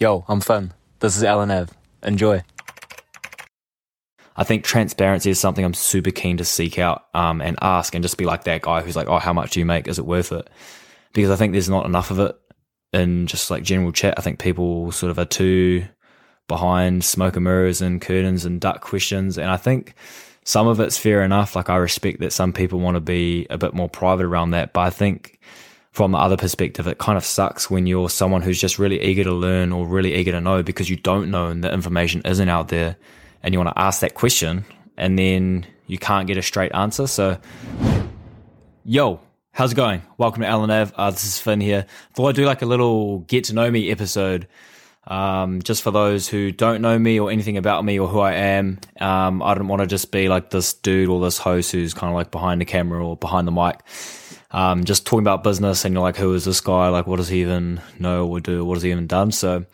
Yo, I'm Finn. This is LNAV. Enjoy. I think transparency is something I'm super keen to seek out um, and ask and just be like that guy who's like, oh, how much do you make? Is it worth it? Because I think there's not enough of it in just like general chat. I think people sort of are too behind smoke and mirrors and curtains and duck questions. And I think some of it's fair enough. Like I respect that some people want to be a bit more private around that. But I think from the other perspective, it kind of sucks when you're someone who's just really eager to learn or really eager to know because you don't know and the information isn't out there and you want to ask that question and then you can't get a straight answer. So, yo, how's it going? Welcome to LNAV. Uh, this is Finn here. Thought I'd do like a little get to know me episode. Um, just for those who don't know me or anything about me or who I am, um, I don't want to just be like this dude or this host who's kind of like behind the camera or behind the mic um, just talking about business and you're like, who is this guy? Like, what does he even know or do? What has he even done? So,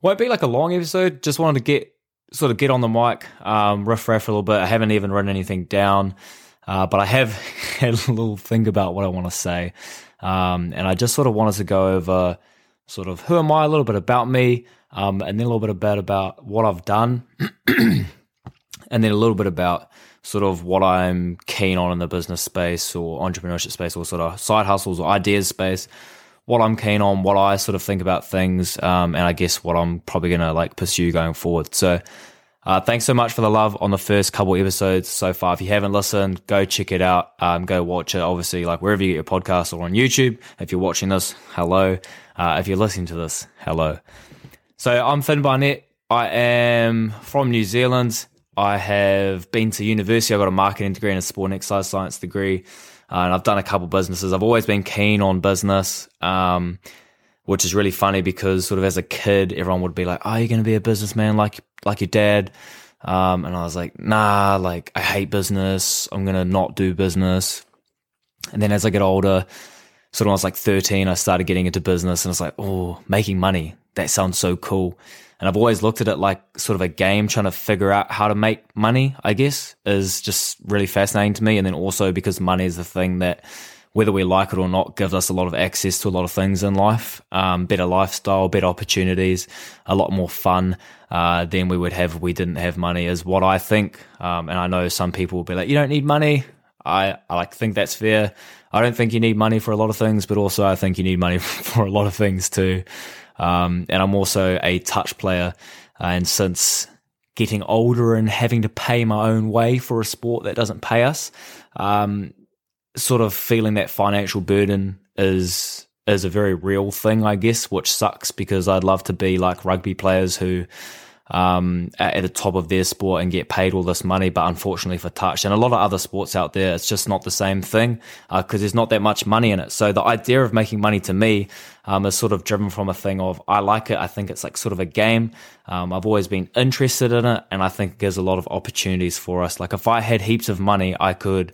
won't be like a long episode. Just wanted to get sort of get on the mic, um, riff raff a little bit. I haven't even written anything down, uh, but I have had a little think about what I want to say. Um, and I just sort of wanted to go over sort of who am I, a little bit about me, um, and then a little bit about about what I've done, and then a little bit about sort of what I'm keen on in the business space or entrepreneurship space or sort of side hustles or ideas space, what I'm keen on, what I sort of think about things, um, and I guess what I'm probably going to like pursue going forward. So, uh, thanks so much for the love on the first couple episodes so far. If you haven't listened, go check it out. Um, go watch it. Obviously, like wherever you get your podcast or on YouTube. If you're watching this, hello. Uh, if you're listening to this, hello. So I'm Finn Barnett. I am from New Zealand. I have been to university. I got a marketing degree and a sport and exercise science degree, uh, and I've done a couple businesses. I've always been keen on business, um, which is really funny because sort of as a kid, everyone would be like, "Oh, you're going to be a businessman like like your dad," um, and I was like, "Nah, like I hate business. I'm going to not do business." And then as I get older, sort of when I was like 13, I started getting into business, and I was like, "Oh, making money. That sounds so cool." And I've always looked at it like sort of a game trying to figure out how to make money, I guess, is just really fascinating to me. And then also because money is the thing that, whether we like it or not, gives us a lot of access to a lot of things in life, um, better lifestyle, better opportunities, a lot more fun uh, than we would have if we didn't have money, is what I think. Um, and I know some people will be like, you don't need money. I, I like think that's fair. I don't think you need money for a lot of things, but also I think you need money for a lot of things too. Um, and I'm also a touch player. Uh, and since getting older and having to pay my own way for a sport that doesn't pay us, um, sort of feeling that financial burden is is a very real thing, I guess, which sucks because I'd love to be like rugby players who um, at, the top of their sport and get paid all this money. But unfortunately for touch and a lot of other sports out there, it's just not the same thing because uh, there's not that much money in it. So the idea of making money to me um, is sort of driven from a thing of I like it. I think it's like sort of a game. Um, I've always been interested in it, and I think gives a lot of opportunities for us. Like if I had heaps of money, I could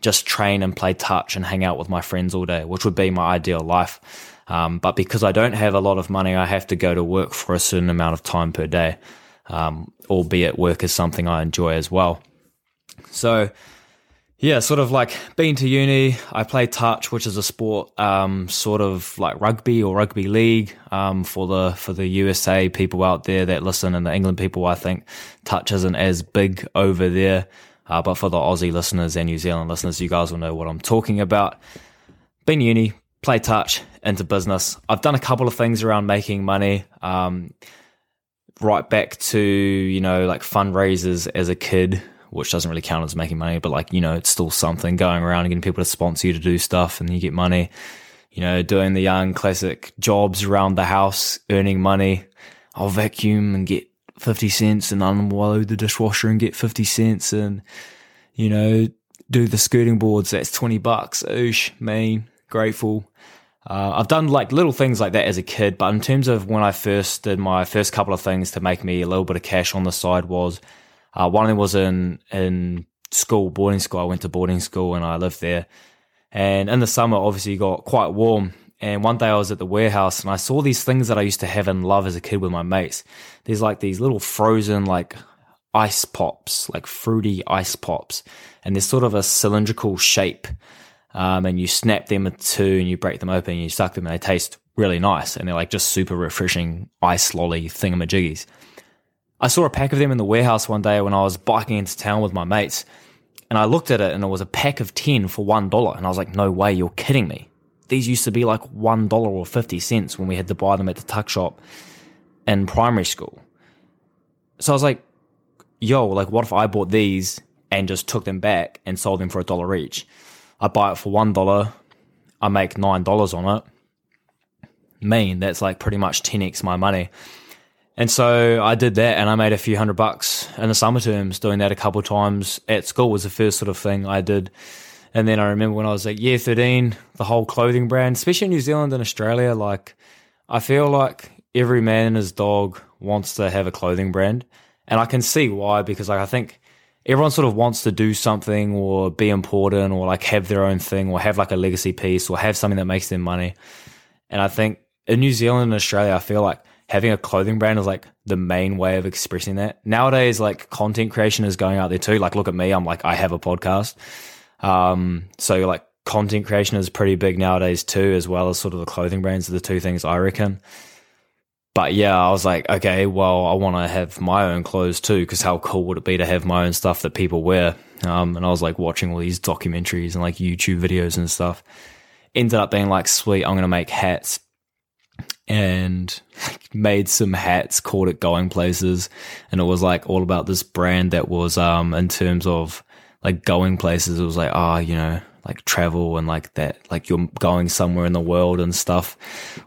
just train and play touch and hang out with my friends all day, which would be my ideal life. Um, but because I don't have a lot of money, I have to go to work for a certain amount of time per day, um, albeit work is something I enjoy as well. So, yeah, sort of like being to uni, I play touch, which is a sport, um, sort of like rugby or rugby league, um, for the, for the USA people out there that listen and the England people, I think touch isn't as big over there. Uh, but for the Aussie listeners and New Zealand listeners, you guys will know what I'm talking about. Been uni, play touch into business. I've done a couple of things around making money. Um, right back to you know like fundraisers as a kid, which doesn't really count as making money, but like you know it's still something going around and getting people to sponsor you to do stuff, and you get money. You know, doing the young classic jobs around the house, earning money. I'll vacuum and get fifty cents, and unload the dishwasher and get fifty cents, and you know do the skirting boards. That's twenty bucks. Oosh, mean, grateful. Uh, I've done like little things like that as a kid, but in terms of when I first did my first couple of things to make me a little bit of cash on the side was uh, one of them was in in school, boarding school. I went to boarding school and I lived there. And in the summer, obviously, got quite warm. And one day I was at the warehouse and I saw these things that I used to have and love as a kid with my mates. There's like these little frozen like ice pops, like fruity ice pops, and they're sort of a cylindrical shape um, and you snap them in two and you break them open and you suck them and they taste really nice and they're like just super refreshing ice lolly thingamajiggies. I saw a pack of them in the warehouse one day when I was biking into town with my mates and I looked at it and it was a pack of 10 for $1 and I was like, no way, you're kidding me. These used to be like $1 or 50 cents when we had to buy them at the tuck shop in primary school. So I was like, yo, like what if I bought these and just took them back and sold them for a dollar each? I buy it for $1, I make $9 on it mean. That's like pretty much 10x my money. And so I did that and I made a few hundred bucks in the summer terms doing that a couple times at school was the first sort of thing I did. And then I remember when I was like year 13, the whole clothing brand, especially in New Zealand and Australia, like I feel like every man and his dog wants to have a clothing brand. And I can see why, because like I think everyone sort of wants to do something or be important or like have their own thing or have like a legacy piece or have something that makes them money. And I think in New Zealand and Australia, I feel like having a clothing brand is like the main way of expressing that. Nowadays, like content creation is going out there too. Like, look at me. I'm like, I have a podcast. Um, so like content creation is pretty big nowadays too, as well as sort of the clothing brands are the two things I reckon. But yeah, I was like, okay, well, I want to have my own clothes too, because how cool would it be to have my own stuff that people wear? Um, and I was like watching all these documentaries and like YouTube videos and stuff. Ended up being like, sweet, I'm going to make hats and made some hats, called it Going Places, and it was like all about this brand that was um in terms of like going places. It was like ah, oh, you know, like travel and like that, like you're going somewhere in the world and stuff,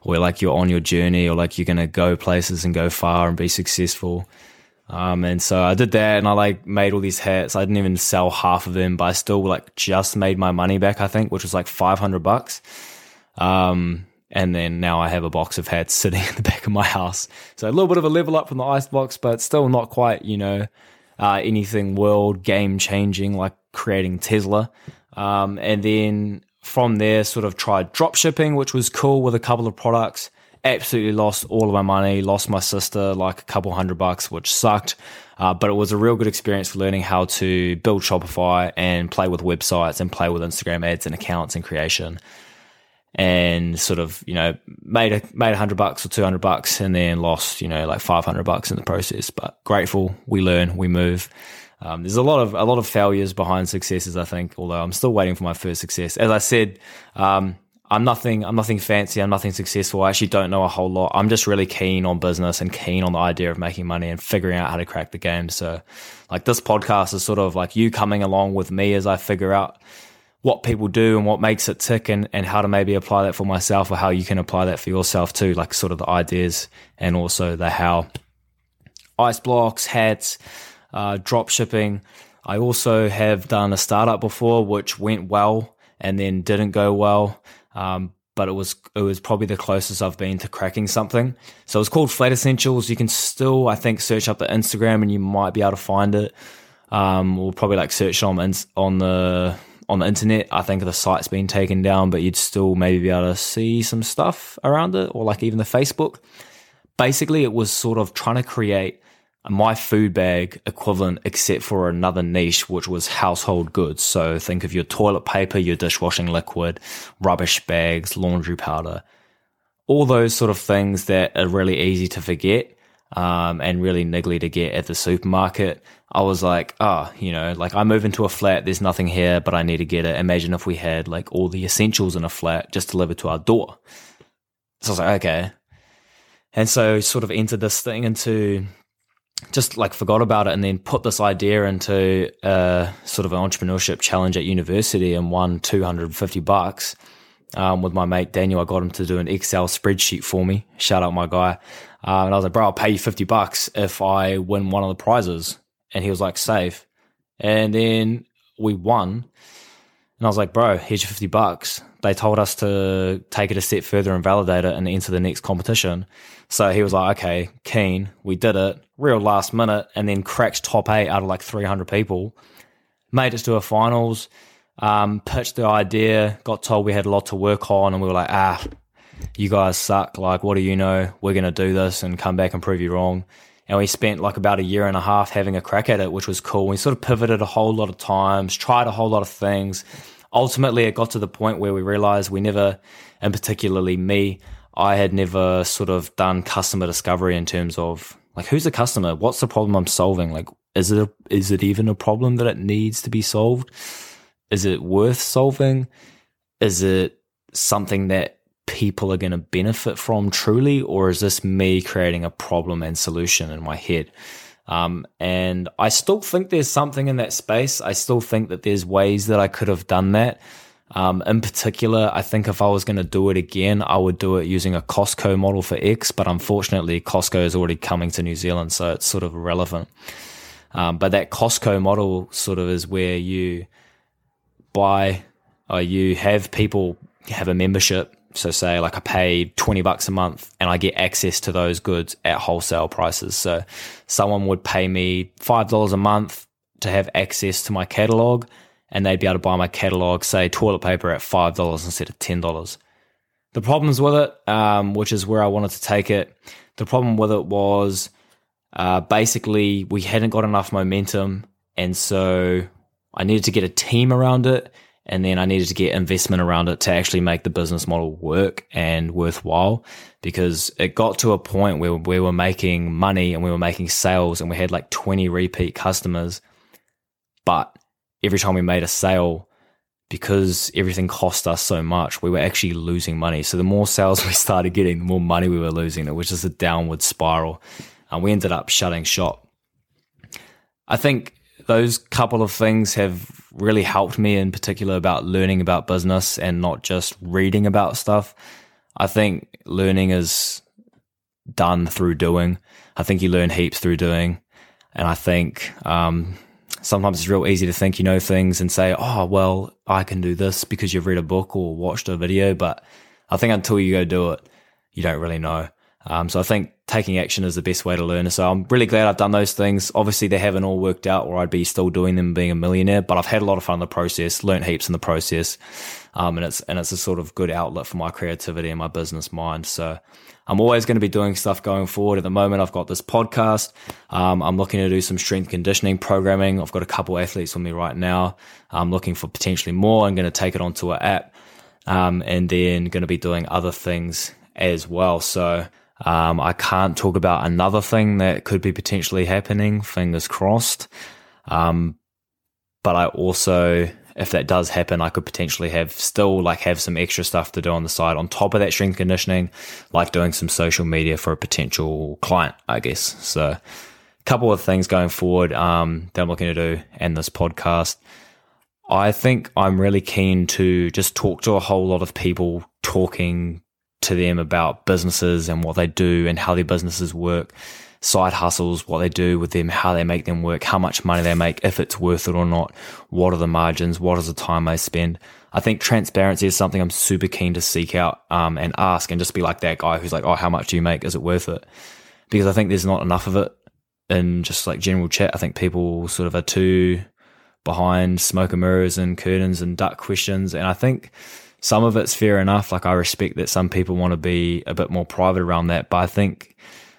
or like you're on your journey, or like you're gonna go places and go far and be successful. Um, and so I did that and I like made all these hats. I didn't even sell half of them, but I still like just made my money back, I think, which was like 500 bucks. Um, and then now I have a box of hats sitting in the back of my house. So a little bit of a level up from the ice box, but still not quite, you know, uh, anything world game changing like creating Tesla. Um, and then from there, sort of tried drop shipping, which was cool with a couple of products. Absolutely lost all of my money, lost my sister like a couple hundred bucks, which sucked. Uh, but it was a real good experience for learning how to build Shopify and play with websites and play with Instagram ads and accounts and creation and sort of you know made a made a hundred bucks or two hundred bucks and then lost you know like five hundred bucks in the process. But grateful, we learn, we move. Um, there's a lot of a lot of failures behind successes, I think. Although I'm still waiting for my first success. As I said, um, I'm nothing. I'm nothing fancy. I'm nothing successful. I actually don't know a whole lot. I'm just really keen on business and keen on the idea of making money and figuring out how to crack the game. So, like this podcast is sort of like you coming along with me as I figure out what people do and what makes it tick and, and how to maybe apply that for myself or how you can apply that for yourself too, like sort of the ideas and also the how. Ice blocks, hats, uh, drop shipping. I also have done a startup before which went well and then didn't go well. Um, but it was it was probably the closest I've been to cracking something. So it's called Flat Essentials. You can still, I think, search up the Instagram and you might be able to find it. Um, we'll probably like search on on the on the internet. I think the site's been taken down, but you'd still maybe be able to see some stuff around it or like even the Facebook. Basically, it was sort of trying to create a my food bag equivalent, except for another niche, which was household goods. So think of your toilet paper, your dishwashing liquid, rubbish bags, laundry powder, all those sort of things that are really easy to forget um, and really niggly to get at the supermarket. I was like, oh, you know, like I move into a flat, there's nothing here, but I need to get it. Imagine if we had like all the essentials in a flat just delivered to our door. So I was like, okay. And so sort of entered this thing into just like forgot about it and then put this idea into a sort of an entrepreneurship challenge at university and won 250 bucks. Um, with my mate Daniel, I got him to do an Excel spreadsheet for me. Shout out my guy. Um, and I was like, bro, I'll pay you 50 bucks if I win one of the prizes. And he was like, safe. And then we won. And I was like, bro, here's your 50 bucks. They told us to take it a step further and validate it and enter the next competition. So he was like, okay, keen. We did it real last minute and then cracked top eight out of like 300 people. Made it to a finals, um, pitched the idea, got told we had a lot to work on. And we were like, ah, you guys suck. Like, what do you know? We're going to do this and come back and prove you wrong. And we spent like about a year and a half having a crack at it, which was cool. We sort of pivoted a whole lot of times, tried a whole lot of things. Ultimately, it got to the point where we realized we never, and particularly me, I had never sort of done customer discovery in terms of like who's the customer, what's the problem I'm solving, like is it a, is it even a problem that it needs to be solved? Is it worth solving? Is it something that people are going to benefit from truly, or is this me creating a problem and solution in my head? Um, and I still think there's something in that space. I still think that there's ways that I could have done that. Um, in particular, I think if I was going to do it again, I would do it using a Costco model for X, but unfortunately, Costco is already coming to New Zealand, so it's sort of irrelevant. Um, but that Costco model sort of is where you buy, or you have people have a membership. So say like I pay 20 bucks a month and I get access to those goods at wholesale prices. So someone would pay me $5 a month to have access to my catalog and they'd be able to buy my catalog, say toilet paper at $5 instead of $10. The problems with it, um, which is where I wanted to take it, the problem with it was uh, basically we hadn't got enough momentum. And so I needed to get a team around it and then I needed to get investment around it to actually make the business model work and worthwhile because it got to a point where we were making money and we were making sales and we had like 20 repeat customers. But every time we made a sale, because everything cost us so much, we were actually losing money. So the more sales we started getting, the more money we were losing, which is a downward spiral. And we ended up shutting shop. I think those couple of things have really helped me in particular about learning about business and not just reading about stuff. I think learning is done through doing. I think you learn heaps through doing. And I think um, sometimes it's real easy to think you know things and say, oh, well, I can do this because you've read a book or watched a video. But I think until you go do it, you don't really know. Um, so I think taking action is the best way to learn. So I'm really glad I've done those things. Obviously, they haven't all worked out, or I'd be still doing them being a millionaire. But I've had a lot of fun in the process, learned heaps in the process, um, and it's and it's a sort of good outlet for my creativity and my business mind. So I'm always going to be doing stuff going forward. At the moment, I've got this podcast. Um, I'm looking to do some strength conditioning programming. I've got a couple athletes with me right now. I'm looking for potentially more. I'm going to take it onto an app, um, and then going to be doing other things as well. So um, I can't talk about another thing that could be potentially happening, fingers crossed. Um, but I also, if that does happen, I could potentially have still like have some extra stuff to do on the side on top of that strength conditioning, like doing some social media for a potential client, I guess. So, a couple of things going forward um, that I'm looking to do, and this podcast. I think I'm really keen to just talk to a whole lot of people talking to them about businesses and what they do and how their businesses work, side hustles, what they do with them, how they make them work, how much money they make, if it's worth it or not, what are the margins, what is the time they spend. I think transparency is something I'm super keen to seek out um, and ask and just be like that guy who's like, oh, how much do you make? Is it worth it? Because I think there's not enough of it in just like general chat. I think people sort of are too behind smoke and mirrors and curtains and duck questions. And I think some of it's fair enough. Like I respect that some people want to be a bit more private around that, but I think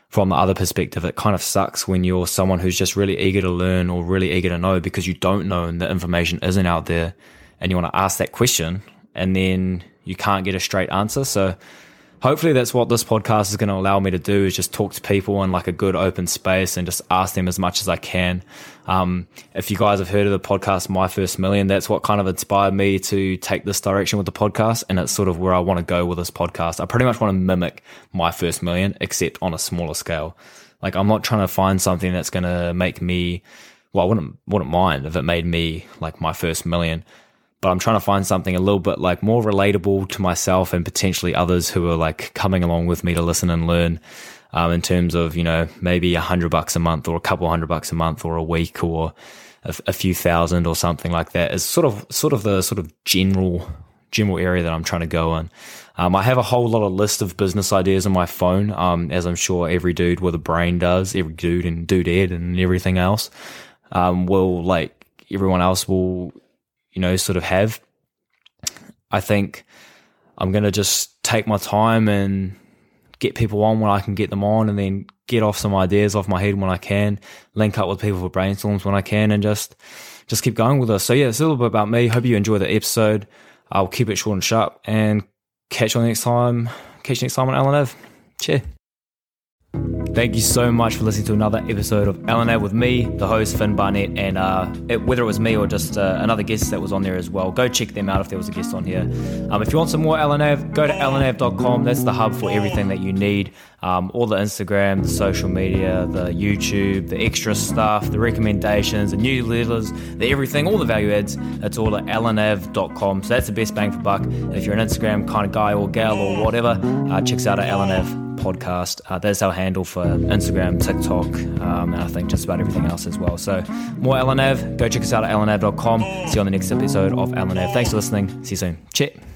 from the other perspective, it kind of sucks when you're someone who's just really eager to learn or really eager to know because you don't know and the information isn't out there and you want to ask that question and then you can't get a straight answer. So hopefully that's what this podcast is going to allow me to do is just talk to people in like a good open space and just ask them as much as I can. Um, if you guys have heard of the podcast My First Million, that's what kind of inspired me to take this direction with the podcast. And it's sort of where I want to go with this podcast. I pretty much want to mimic My First Million, except on a smaller scale. Like I'm not trying to find something that's going to make me, well, I wouldn't, wouldn't mind if it made me like my first million but I'm trying to find something a little bit like more relatable to myself and potentially others who are like coming along with me to listen and learn. Um, in terms of you know maybe a hundred bucks a month or a couple hundred bucks a month or a week or a, a few thousand or something like that is sort of sort of the sort of general general area that I'm trying to go in. Um, I have a whole lot of list of business ideas on my phone, um, as I'm sure every dude with a brain does, every dude and dude ed and everything else, um, will like everyone else will you know, sort of have. I think I'm going to just take my time and get people on when I can get them on and then get off some ideas off my head when I can, link up with people for brainstorms when I can and just, just keep going with this. So yeah, it's a little bit about me. Hope you enjoy the episode. I'll keep it short and sharp and catch you next time. catch you next time on LNF. Cheers. Thank you so much for listening to another episode of LNF with me, the host Finn Barnett, and uh, it, whether it was me or just uh, another guest that was on there as well, go check them out if there was a guest on here. Um, if you want some more LNF, go to lnf.com. That's the hub for everything that you need. Um, all the Instagram, the social media, the YouTube, the extra stuff, the recommendations, the newsletters, the everything, all the value adds. It's all at lnf.com. So that's the best bang for buck. And if you're an Instagram kind of guy or gal or whatever, uh, checks out at lnf podcast. Uh, that's our handle for Instagram, TikTok, um, and I think just about everything else as well. So more LNAV, go check us out at lnav.com. See you on the next episode of LNAV. Thanks for listening. See you soon. Cheers.